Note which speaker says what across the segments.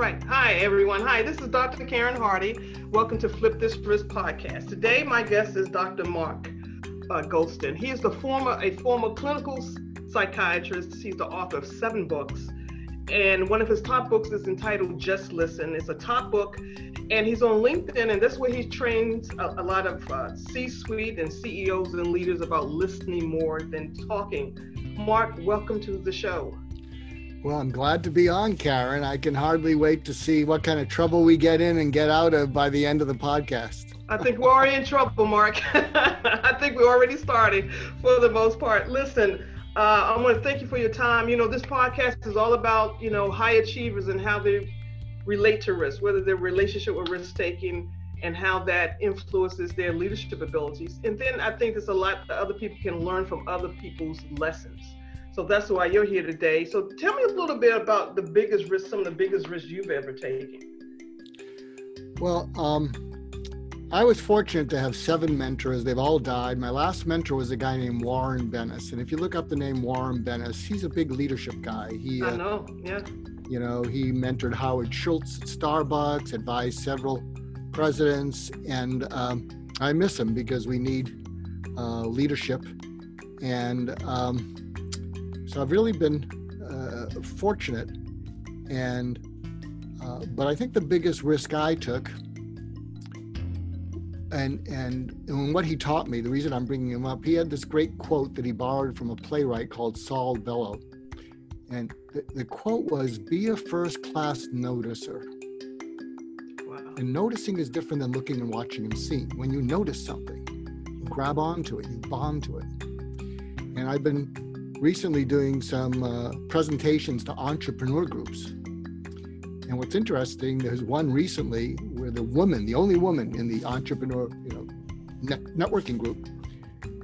Speaker 1: right. Hi, everyone. Hi, this is Dr. Karen Hardy. Welcome to Flip This Risk podcast. Today, my guest is Dr. Mark uh, Goulston. He is the former a former clinical psychiatrist. He's the author of seven books, and one of his top books is entitled Just Listen. It's a top book, and he's on LinkedIn, and that's where he trains a, a lot of uh, C-suite and CEOs and leaders about listening more than talking. Mark, welcome to the show.
Speaker 2: Well, I'm glad to be on, Karen. I can hardly wait to see what kind of trouble we get in and get out of by the end of the podcast.
Speaker 1: I think we're already in trouble, Mark. I think we already started for the most part. Listen, uh, I want to thank you for your time. You know, this podcast is all about, you know, high achievers and how they relate to risk, whether their relationship with risk taking and how that influences their leadership abilities. And then I think there's a lot that other people can learn from other people's lessons. So that's why you're here today. So tell me a little bit about the biggest risk, some of the biggest risks you've ever taken.
Speaker 2: Well, um, I was fortunate to have seven mentors. They've all died. My last mentor was a guy named Warren Bennis. And if you look up the name Warren Bennis, he's a big leadership guy.
Speaker 1: He, I uh, know, yeah.
Speaker 2: You know, he mentored Howard Schultz at Starbucks, advised several presidents, and um, I miss him because we need uh, leadership. And um, so I've really been uh, fortunate, and uh, but I think the biggest risk I took, and and and what he taught me, the reason I'm bringing him up, he had this great quote that he borrowed from a playwright called Saul Bellow, and the, the quote was, "Be a first-class noticer." Wow. And noticing is different than looking and watching and seeing. When you notice something, you grab onto it, you bond to it. And I've been recently doing some uh, presentations to entrepreneur groups. And what's interesting, there's one recently where the woman, the only woman in the entrepreneur, you know, net- networking group,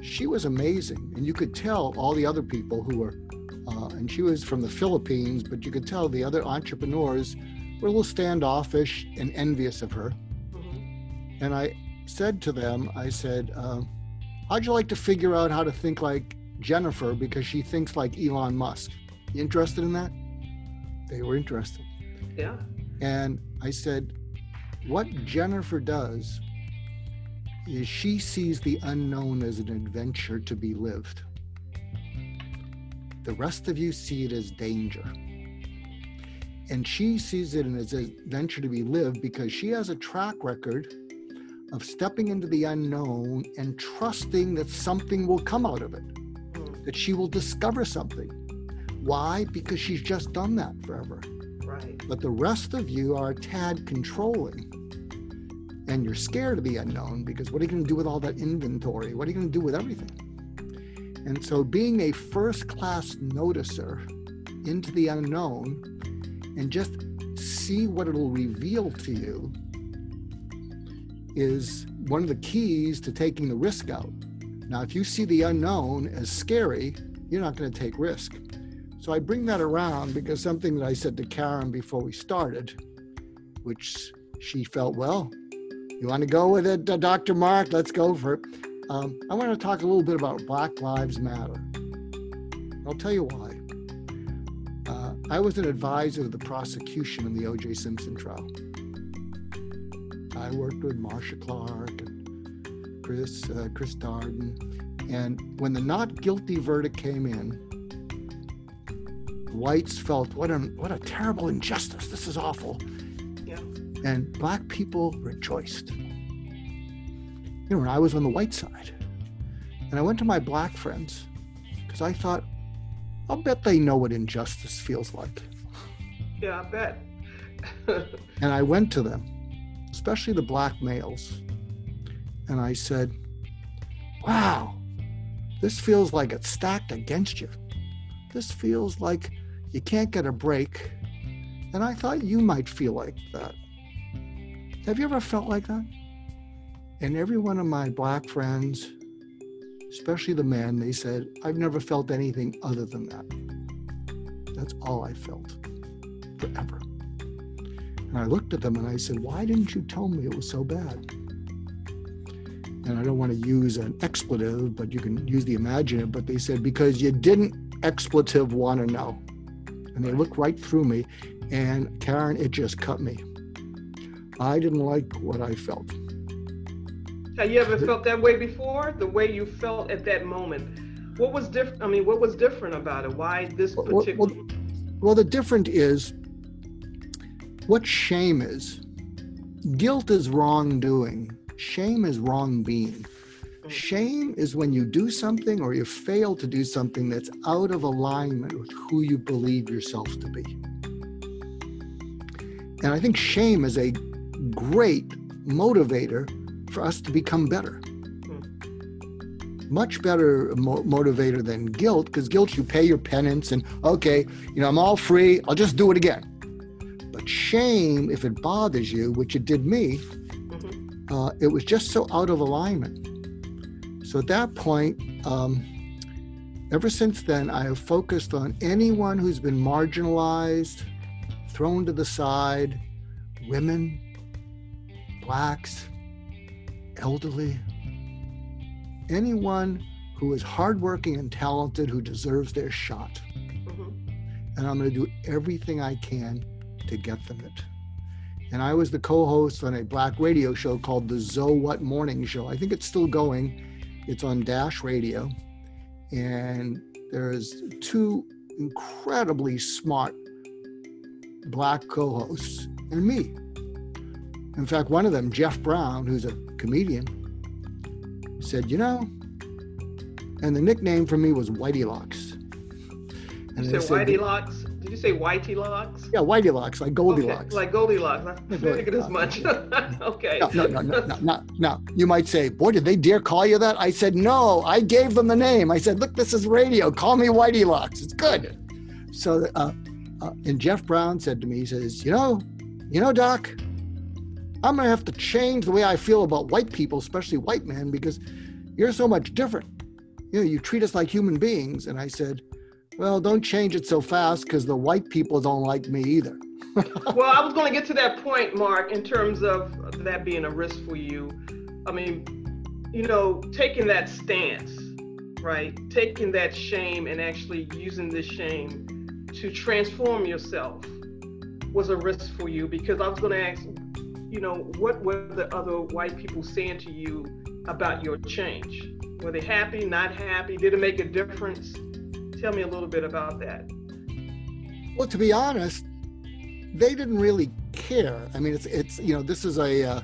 Speaker 2: she was amazing. And you could tell all the other people who were, uh, and she was from the Philippines, but you could tell the other entrepreneurs were a little standoffish and envious of her. Mm-hmm. And I said to them, I said, uh, how'd you like to figure out how to think like Jennifer because she thinks like Elon Musk. You interested in that? They were interested.
Speaker 1: Yeah.
Speaker 2: And I said, what Jennifer does is she sees the unknown as an adventure to be lived. The rest of you see it as danger. And she sees it as an adventure to be lived because she has a track record of stepping into the unknown and trusting that something will come out of it that she will discover something. Why? Because she's just done that forever.
Speaker 1: Right.
Speaker 2: But the rest of you are a tad controlling. And you're scared of the unknown because what are you going to do with all that inventory? What are you going to do with everything? And so being a first class noticer into the unknown and just see what it'll reveal to you is one of the keys to taking the risk out. Now, if you see the unknown as scary, you're not going to take risk. So I bring that around because something that I said to Karen before we started, which she felt, well, you want to go with it, uh, Dr. Mark? Let's go for it. Um, I want to talk a little bit about Black Lives Matter. I'll tell you why. Uh, I was an advisor to the prosecution in the O.J. Simpson trial. I worked with Marcia Clark Chris, uh, Chris Darden. And when the not guilty verdict came in, whites felt what a what a terrible injustice. This is awful. Yeah. And black people rejoiced. You know, and I was on the white side. And I went to my black friends because I thought, I'll bet they know what injustice feels like.
Speaker 1: Yeah, I bet.
Speaker 2: and I went to them, especially the black males, and I said, Wow, this feels like it's stacked against you. This feels like you can't get a break. And I thought you might feel like that. Have you ever felt like that? And every one of my black friends, especially the men, they said, I've never felt anything other than that. That's all I felt forever. And I looked at them and I said, Why didn't you tell me it was so bad? And I don't want to use an expletive, but you can use the imaginative, but they said, because you didn't expletive want to know. And they looked right through me. And Karen, it just cut me. I didn't like what I felt.
Speaker 1: Have you ever felt that way before? The way you felt at that moment. What was different? I mean, what was different about it? Why this particular?
Speaker 2: Well, well, well, the different is what shame is. Guilt is wrongdoing. Shame is wrong being. Shame is when you do something or you fail to do something that's out of alignment with who you believe yourself to be. And I think shame is a great motivator for us to become better. Hmm. Much better mo- motivator than guilt, because guilt, you pay your penance and, okay, you know, I'm all free, I'll just do it again. But shame, if it bothers you, which it did me. Uh, it was just so out of alignment. So at that point, um, ever since then, I have focused on anyone who's been marginalized, thrown to the side, women, blacks, elderly, anyone who is hardworking and talented who deserves their shot. Mm-hmm. And I'm going to do everything I can to get them it. And I was the co host on a black radio show called the Zo What Morning Show. I think it's still going. It's on Dash Radio. And there's two incredibly smart black co hosts and me. In fact, one of them, Jeff Brown, who's a comedian, said, You know, and the nickname for me was Whitey Locks.
Speaker 1: And you said Whitey Locks? Did you say Whitey Locks?
Speaker 2: Yeah, Whitey Locks, like Goldilocks.
Speaker 1: Okay, like Goldilocks. I figured as much. okay. No,
Speaker 2: no, no, no, no, no, no. You might say, boy, did they dare call you that? I said, no, I gave them the name. I said, look, this is radio. Call me Whitey Locks. It's good. So, uh, uh, and Jeff Brown said to me, he says, you know, you know, Doc, I'm going to have to change the way I feel about white people, especially white men, because you're so much different. You know, you treat us like human beings. And I said, well, don't change it so fast because the white people don't like me either.
Speaker 1: well, I was going to get to that point, Mark, in terms of that being a risk for you. I mean, you know, taking that stance, right? Taking that shame and actually using this shame to transform yourself was a risk for you because I was going to ask you know, what were the other white people saying to you about your change? Were they happy, not happy? Did it make a difference? Tell me a little bit about that.
Speaker 2: Well, to be honest, they didn't really care. I mean, it's it's you know, this is a uh,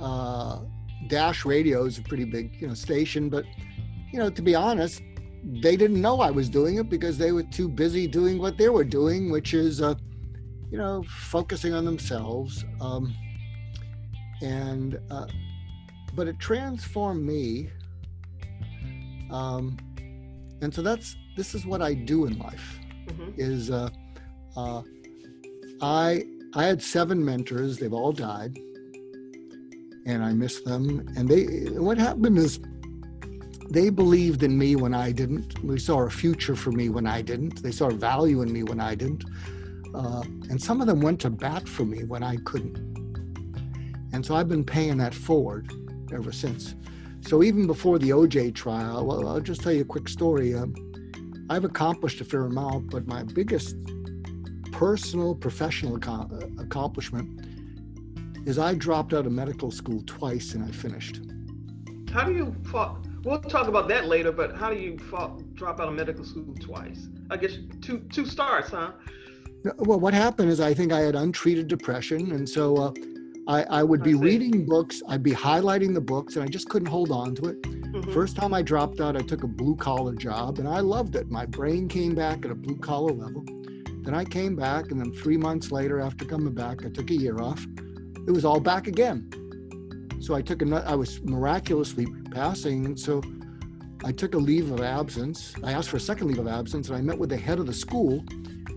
Speaker 2: uh, Dash Radio is a pretty big you know station, but you know, to be honest, they didn't know I was doing it because they were too busy doing what they were doing, which is, uh, you know, focusing on themselves. Um, and uh, but it transformed me um, and so that's this is what i do in life mm-hmm. is uh, uh, i i had seven mentors. They've all died. And i miss them. And they what happened is they believed in me when i didn't. They saw a future for me when i didn't. They saw value in me when i didn't. Uh, and some of them went to bat for me when i couldn't. And so I've been paying that forward ever since. So even before the OJ trial, well, I'll just tell you a quick story. Um, I've accomplished a fair amount, but my biggest personal, professional ac- accomplishment is I dropped out of medical school twice and I finished.
Speaker 1: How do you? We'll talk about that later, but how do you drop out of medical school twice? I guess two two starts, huh?
Speaker 2: Well, what happened is I think I had untreated depression, and so uh, I, I would be reading books, I'd be highlighting the books, and I just couldn't hold on to it. First time I dropped out, I took a blue collar job, and I loved it. My brain came back at a blue collar level. Then I came back, and then three months later, after coming back, I took a year off. It was all back again. So I took a, I was miraculously passing. So I took a leave of absence. I asked for a second leave of absence, and I met with the head of the school,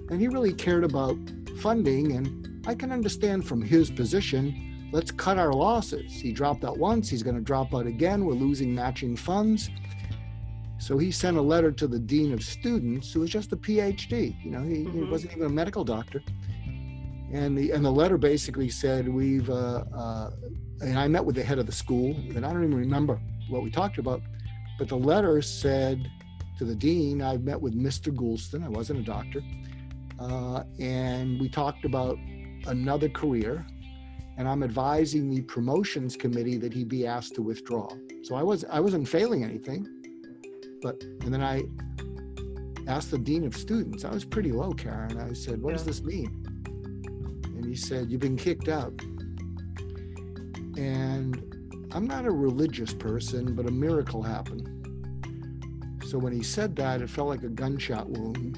Speaker 2: and he really cared about funding and I can understand from his position, let's cut our losses. He dropped out once, he's going to drop out again. We're losing matching funds. So he sent a letter to the dean of students, who was just a PhD. You know, he, mm-hmm. he wasn't even a medical doctor. And the and the letter basically said, "We've." Uh, uh, and I met with the head of the school, and I don't even remember what we talked about, but the letter said to the dean, "I've met with Mr. Goulston. I wasn't a doctor." uh, and we talked about another career. And I'm advising the promotions committee that he be asked to withdraw. So I was I wasn't failing anything, but and then I asked the dean of students. I was pretty low, Karen. I said, "What yeah. does this mean?" And he said, "You've been kicked out." And I'm not a religious person, but a miracle happened. So when he said that, it felt like a gunshot wound,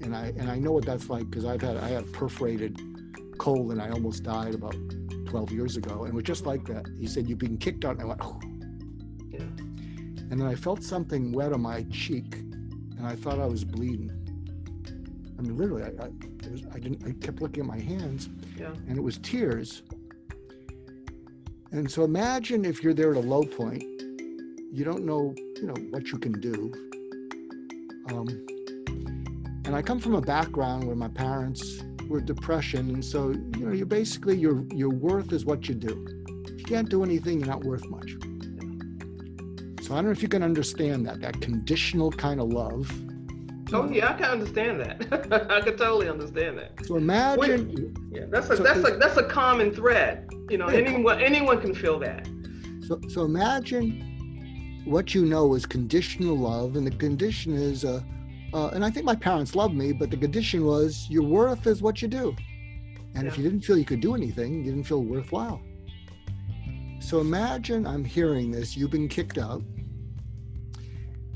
Speaker 2: and I and I know what that's like because I've had I had perforated colon. I almost died about 12 years ago, and it was just like that. He said, "You've been kicked out," and I went, "Oh." Yeah. And then I felt something wet on my cheek, and I thought I was bleeding. I mean, literally, I, I, was, I didn't. I kept looking at my hands, yeah. and it was tears. And so imagine if you're there at a low point, you don't know, you know, what you can do. Um, and I come from a background where my parents were depression, and so you know, you're basically your your worth is what you do. If you can't do anything, you're not worth much. So I don't know if you can understand that that conditional kind of love.
Speaker 1: Oh yeah, I can understand that. I can totally understand that.
Speaker 2: So imagine.
Speaker 1: yeah, that's a so that's a that's a common thread. You know, anyone anyone can feel that.
Speaker 2: So so imagine what you know is conditional love, and the condition is uh, uh, and I think my parents loved me, but the condition was your worth is what you do. And yeah. if you didn't feel you could do anything, you didn't feel worthwhile. So imagine I'm hearing this, you've been kicked out.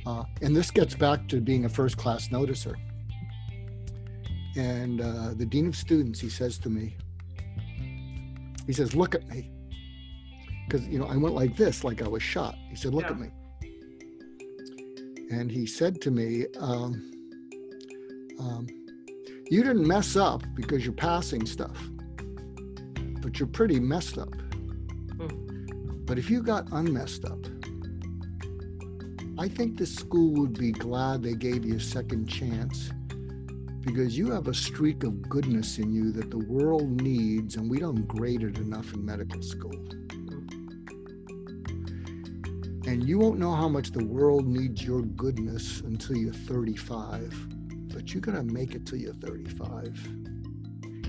Speaker 2: Uh, and this gets back to being a first class noticer. And uh, the dean of students, he says to me, he says, look at me. Because, you know, I went like this, like I was shot. He said, look yeah. at me and he said to me, um, um, You didn't mess up because you're passing stuff, but you're pretty messed up. Hmm. But if you got unmessed up, I think the school would be glad they gave you a second chance because you have a streak of goodness in you that the world needs, and we don't grade it enough in medical school. And you won't know how much the world needs your goodness until you're 35. But you're going to make it till you're 35.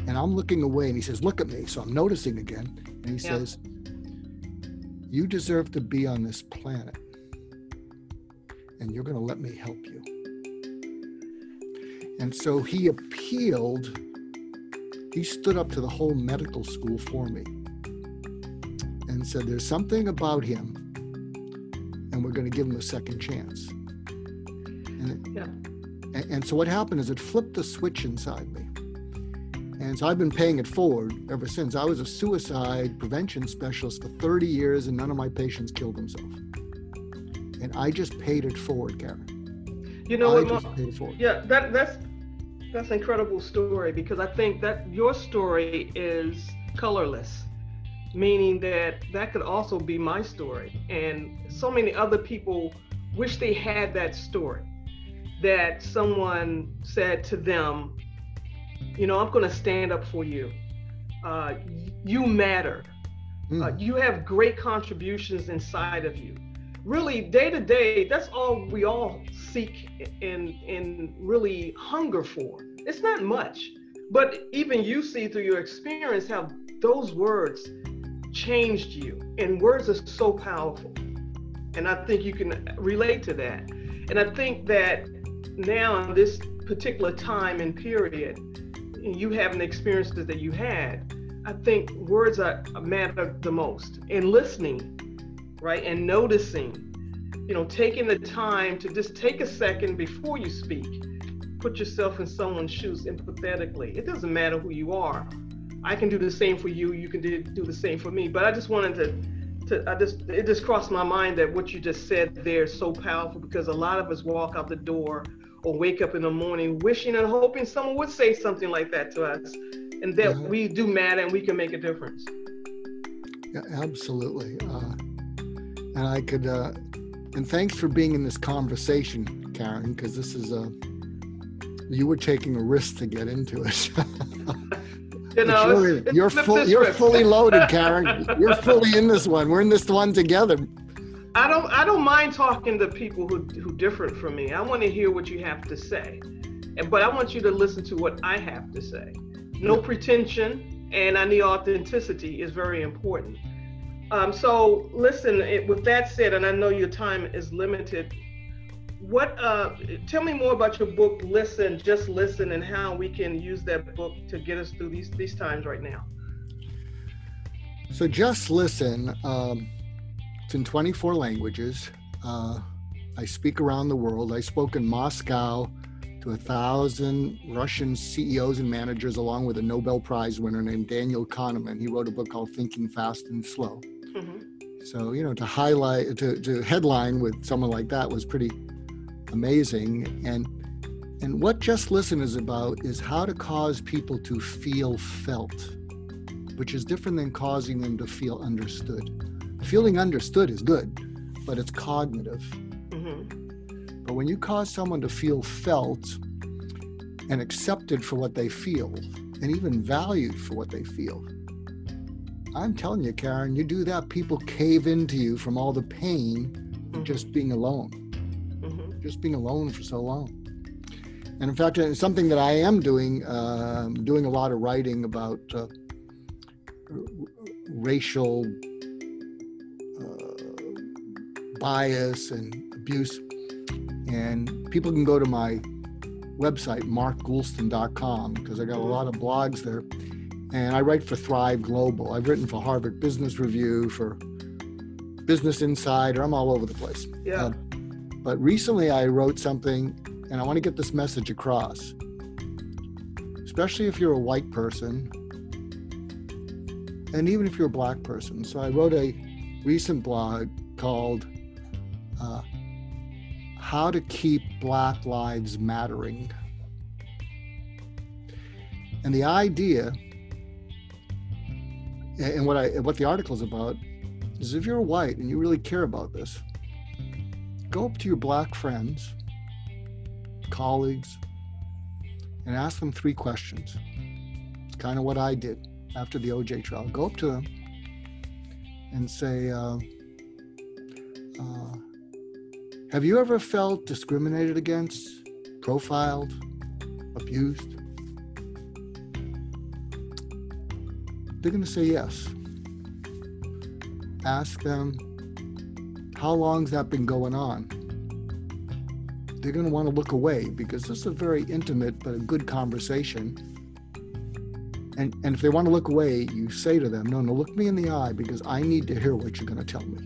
Speaker 2: And I'm looking away and he says, Look at me. So I'm noticing again. And he yeah. says, You deserve to be on this planet. And you're going to let me help you. And so he appealed, he stood up to the whole medical school for me and said, There's something about him and we're going to give them a second chance. And, yeah. and, and so what happened is it flipped the switch inside me. And so I've been paying it forward ever since. I was a suicide prevention specialist for 30 years, and none of my patients killed themselves. And I just paid it forward, Karen.
Speaker 1: You know, I what, just paid it forward. yeah, that that's that's an incredible story because I think that your story is colorless meaning that that could also be my story. And so many other people wish they had that story that someone said to them, you know, I'm going to stand up for you. Uh, you matter. Mm. Uh, you have great contributions inside of you. Really, day to day, that's all we all seek and and really hunger for. It's not much, but even you see through your experience how those words changed you. And words are so powerful. And I think you can relate to that. And I think that now in this particular time and period, you having the experiences that you had, I think words are matter the most. And listening, right? And noticing, you know, taking the time to just take a second before you speak. Put yourself in someone's shoes empathetically. It doesn't matter who you are I can do the same for you. You can do, do the same for me. But I just wanted to, to, I just, it just crossed my mind that what you just said there is so powerful because a lot of us walk out the door or wake up in the morning wishing and hoping someone would say something like that to us and that mm-hmm. we do matter and we can make a difference.
Speaker 2: Yeah, absolutely. Uh, and I could, uh, and thanks for being in this conversation, Karen, because this is a, you were taking a risk to get into it.
Speaker 1: You know, it's,
Speaker 2: you're full, you're fully loaded, Karen. you're fully in this one. We're in this one together.
Speaker 1: I don't I don't mind talking to people who who different from me. I want to hear what you have to say. but I want you to listen to what I have to say. No pretension, and I need authenticity is very important. Um, so, listen. It, with that said, and I know your time is limited. What? Uh, tell me more about your book, Listen, Just Listen, and how we can use that book to get us through these these times right now.
Speaker 2: So, Just Listen. Um, it's in 24 languages. Uh, I speak around the world. I spoke in Moscow to a thousand Russian CEOs and managers, along with a Nobel Prize winner named Daniel Kahneman. He wrote a book called Thinking Fast and Slow. Mm-hmm. So, you know, to highlight, to, to headline with someone like that was pretty amazing. And and what Just Listen is about is how to cause people to feel felt, which is different than causing them to feel understood. Feeling understood is good, but it's cognitive. Mm-hmm. But when you cause someone to feel felt and accepted for what they feel, and even valued for what they feel, I'm telling you, Karen, you do that, people cave into you from all the pain mm-hmm. of just being alone. Just being alone for so long. And in fact, it's something that I am doing, uh, doing a lot of writing about uh, racial uh, bias and abuse. And people can go to my website, markgoulston.com, because I got a lot of blogs there and I write for Thrive Global. I've written for Harvard Business Review, for Business Insider. I'm all over the place.
Speaker 1: Yeah. Uh,
Speaker 2: but recently I wrote something, and I want to get this message across, especially if you're a white person, and even if you're a black person. So I wrote a recent blog called uh, How to Keep Black Lives Mattering. And the idea and what I what the article is about is if you're white and you really care about this, go up to your black friends, colleagues, and ask them three questions. It's kind of what I did after the OJ trial. Go up to them and say, uh, uh, "Have you ever felt discriminated against, profiled, abused?" They're going to say yes. Ask them, how long's that been going on? They're going to want to look away because this is a very intimate but a good conversation. And, and if they want to look away, you say to them, no, no, look me in the eye because I need to hear what you're going to tell me.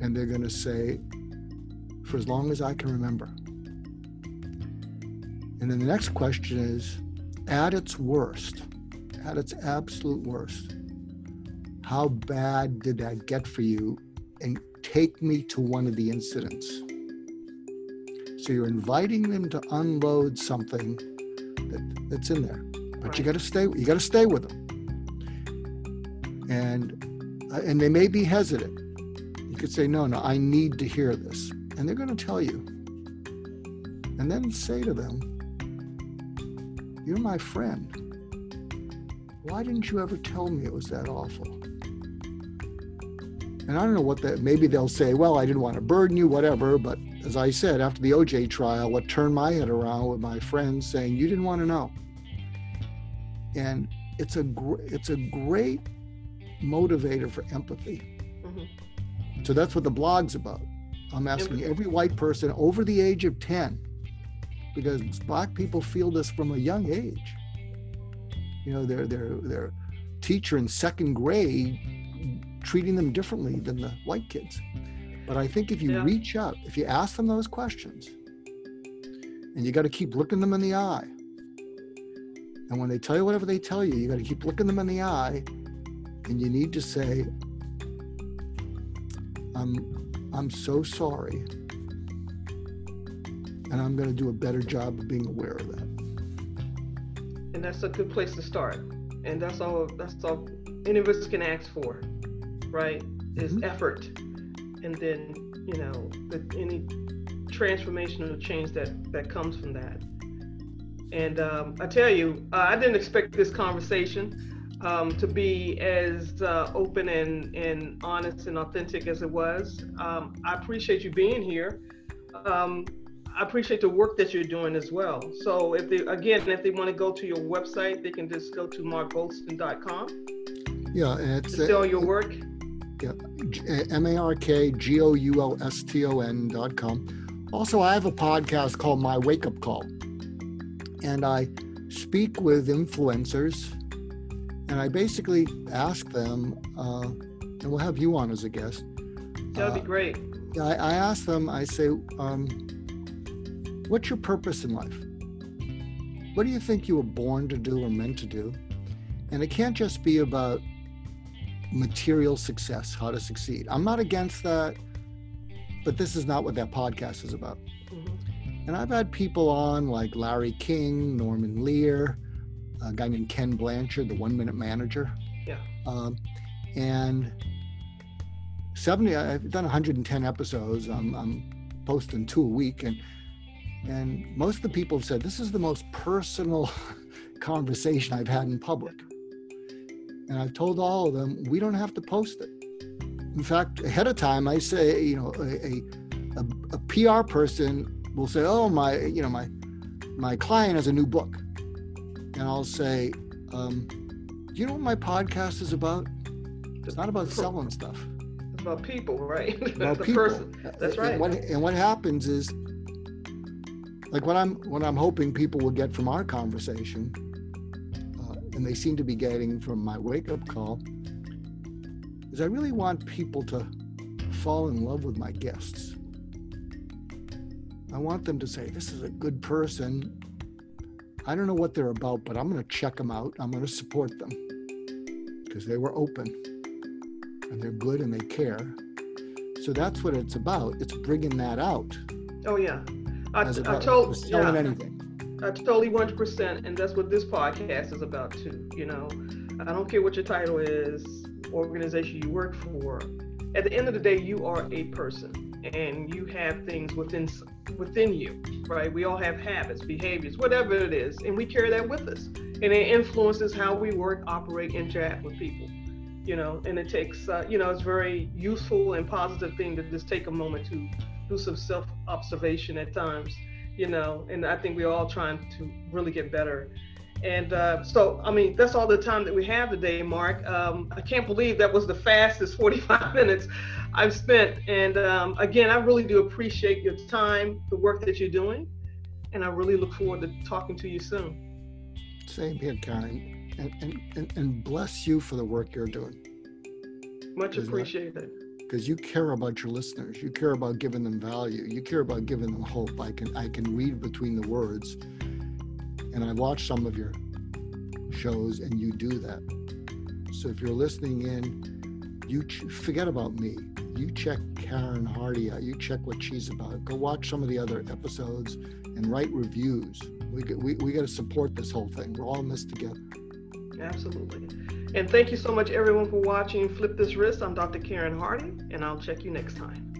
Speaker 2: And they're going to say, for as long as I can remember. And then the next question is, at its worst, at its absolute worst, how bad did that get for you? And take me to one of the incidents. So you're inviting them to unload something that, that's in there, but right. you got to stay. You got to stay with them, and uh, and they may be hesitant. You could say, no, no, I need to hear this, and they're going to tell you. And then say to them, "You're my friend." why didn't you ever tell me it was that awful? And I don't know what that, maybe they'll say, well, I didn't want to burden you, whatever. But as I said, after the OJ trial, what turned my head around with my friends saying, you didn't want to know. And it's a, gr- it's a great motivator for empathy. Mm-hmm. So that's what the blog's about. I'm asking every white person over the age of 10, because black people feel this from a young age you know their their their teacher in second grade treating them differently than the white kids but i think if you yeah. reach out if you ask them those questions and you got to keep looking them in the eye and when they tell you whatever they tell you you got to keep looking them in the eye and you need to say i'm i'm so sorry and i'm going to do a better job of being aware of that
Speaker 1: and that's a good place to start. And that's all. That's all any of us can ask for, right? Is mm-hmm. effort, and then you know the, any transformational change that that comes from that. And um, I tell you, uh, I didn't expect this conversation um, to be as uh, open and, and honest and authentic as it was. Um, I appreciate you being here. Um, I appreciate the work that you're doing as well. So if they again, if they want to go to your website, they can just go to markgoulston.com.
Speaker 2: Yeah, it's
Speaker 1: still uh, your work.
Speaker 2: Yeah, M A R K G O U L S T O N dot com. Also, I have a podcast called My Wake Up Call, and I speak with influencers, and I basically ask them, uh, and we'll have you on as a guest.
Speaker 1: That would be uh, great.
Speaker 2: I, I ask them. I say, um, "What's your purpose in life? What do you think you were born to do or meant to do?" And it can't just be about material success, how to succeed. I'm not against that, but this is not what that podcast is about. Mm-hmm. And I've had people on like Larry King, Norman Lear, a guy named Ken Blanchard, the one minute manager.
Speaker 1: Yeah.
Speaker 2: Um, and 70, I've done 110 episodes. I'm, I'm posting two a week. And, and most of the people have said, this is the most personal conversation I've had in public. And I've told all of them, we don't have to post it. In fact, ahead of time, I say, you know, a, a, a PR person will say, oh, my, you know, my, my client has a new book. And I'll say, um, do you know what my podcast is about? It's not about selling stuff.
Speaker 1: It's about people, right?
Speaker 2: About the people. person.
Speaker 1: That's right.
Speaker 2: And what, and what happens is, like what I'm what I'm hoping people will get from our conversation and they seem to be getting from my wake up call, is I really want people to fall in love with my guests. I want them to say, This is a good person. I don't know what they're about, but I'm going to check them out. I'm going to support them because they were open and they're good and they care. So that's what it's about. It's bringing that out.
Speaker 1: Oh, yeah. I, I told, yeah.
Speaker 2: anything.
Speaker 1: Totally 100%. And that's what this podcast is about, too. You know, I don't care what your title is, organization you work for. At the end of the day, you are a person and you have things within within you, right? We all have habits, behaviors, whatever it is, and we carry that with us. And it influences how we work, operate, interact with people. You know, and it takes, uh, you know, it's very useful and positive thing to just take a moment to do some self observation at times you know, and I think we're all trying to really get better. And uh, so, I mean, that's all the time that we have today, Mark. Um, I can't believe that was the fastest 45 minutes I've spent. And um, again, I really do appreciate your time, the work that you're doing, and I really look forward to talking to you soon.
Speaker 2: Same here, Karen, and, and, and, and bless you for the work you're doing.
Speaker 1: Much appreciated
Speaker 2: because you care about your listeners you care about giving them value you care about giving them hope. I can i can read between the words. And i watch some of your shows and you do that. So if you're listening in you ch- forget about me. You check karen hardy out. You check what she's about. Go watch some of the other episodes and write reviews. We, we, we got to support this whole thing. We're all in this together.
Speaker 1: Absolutely. And thank you so much, everyone, for watching Flip This Risk. I'm Dr. Karen Hardy, and I'll check you next time.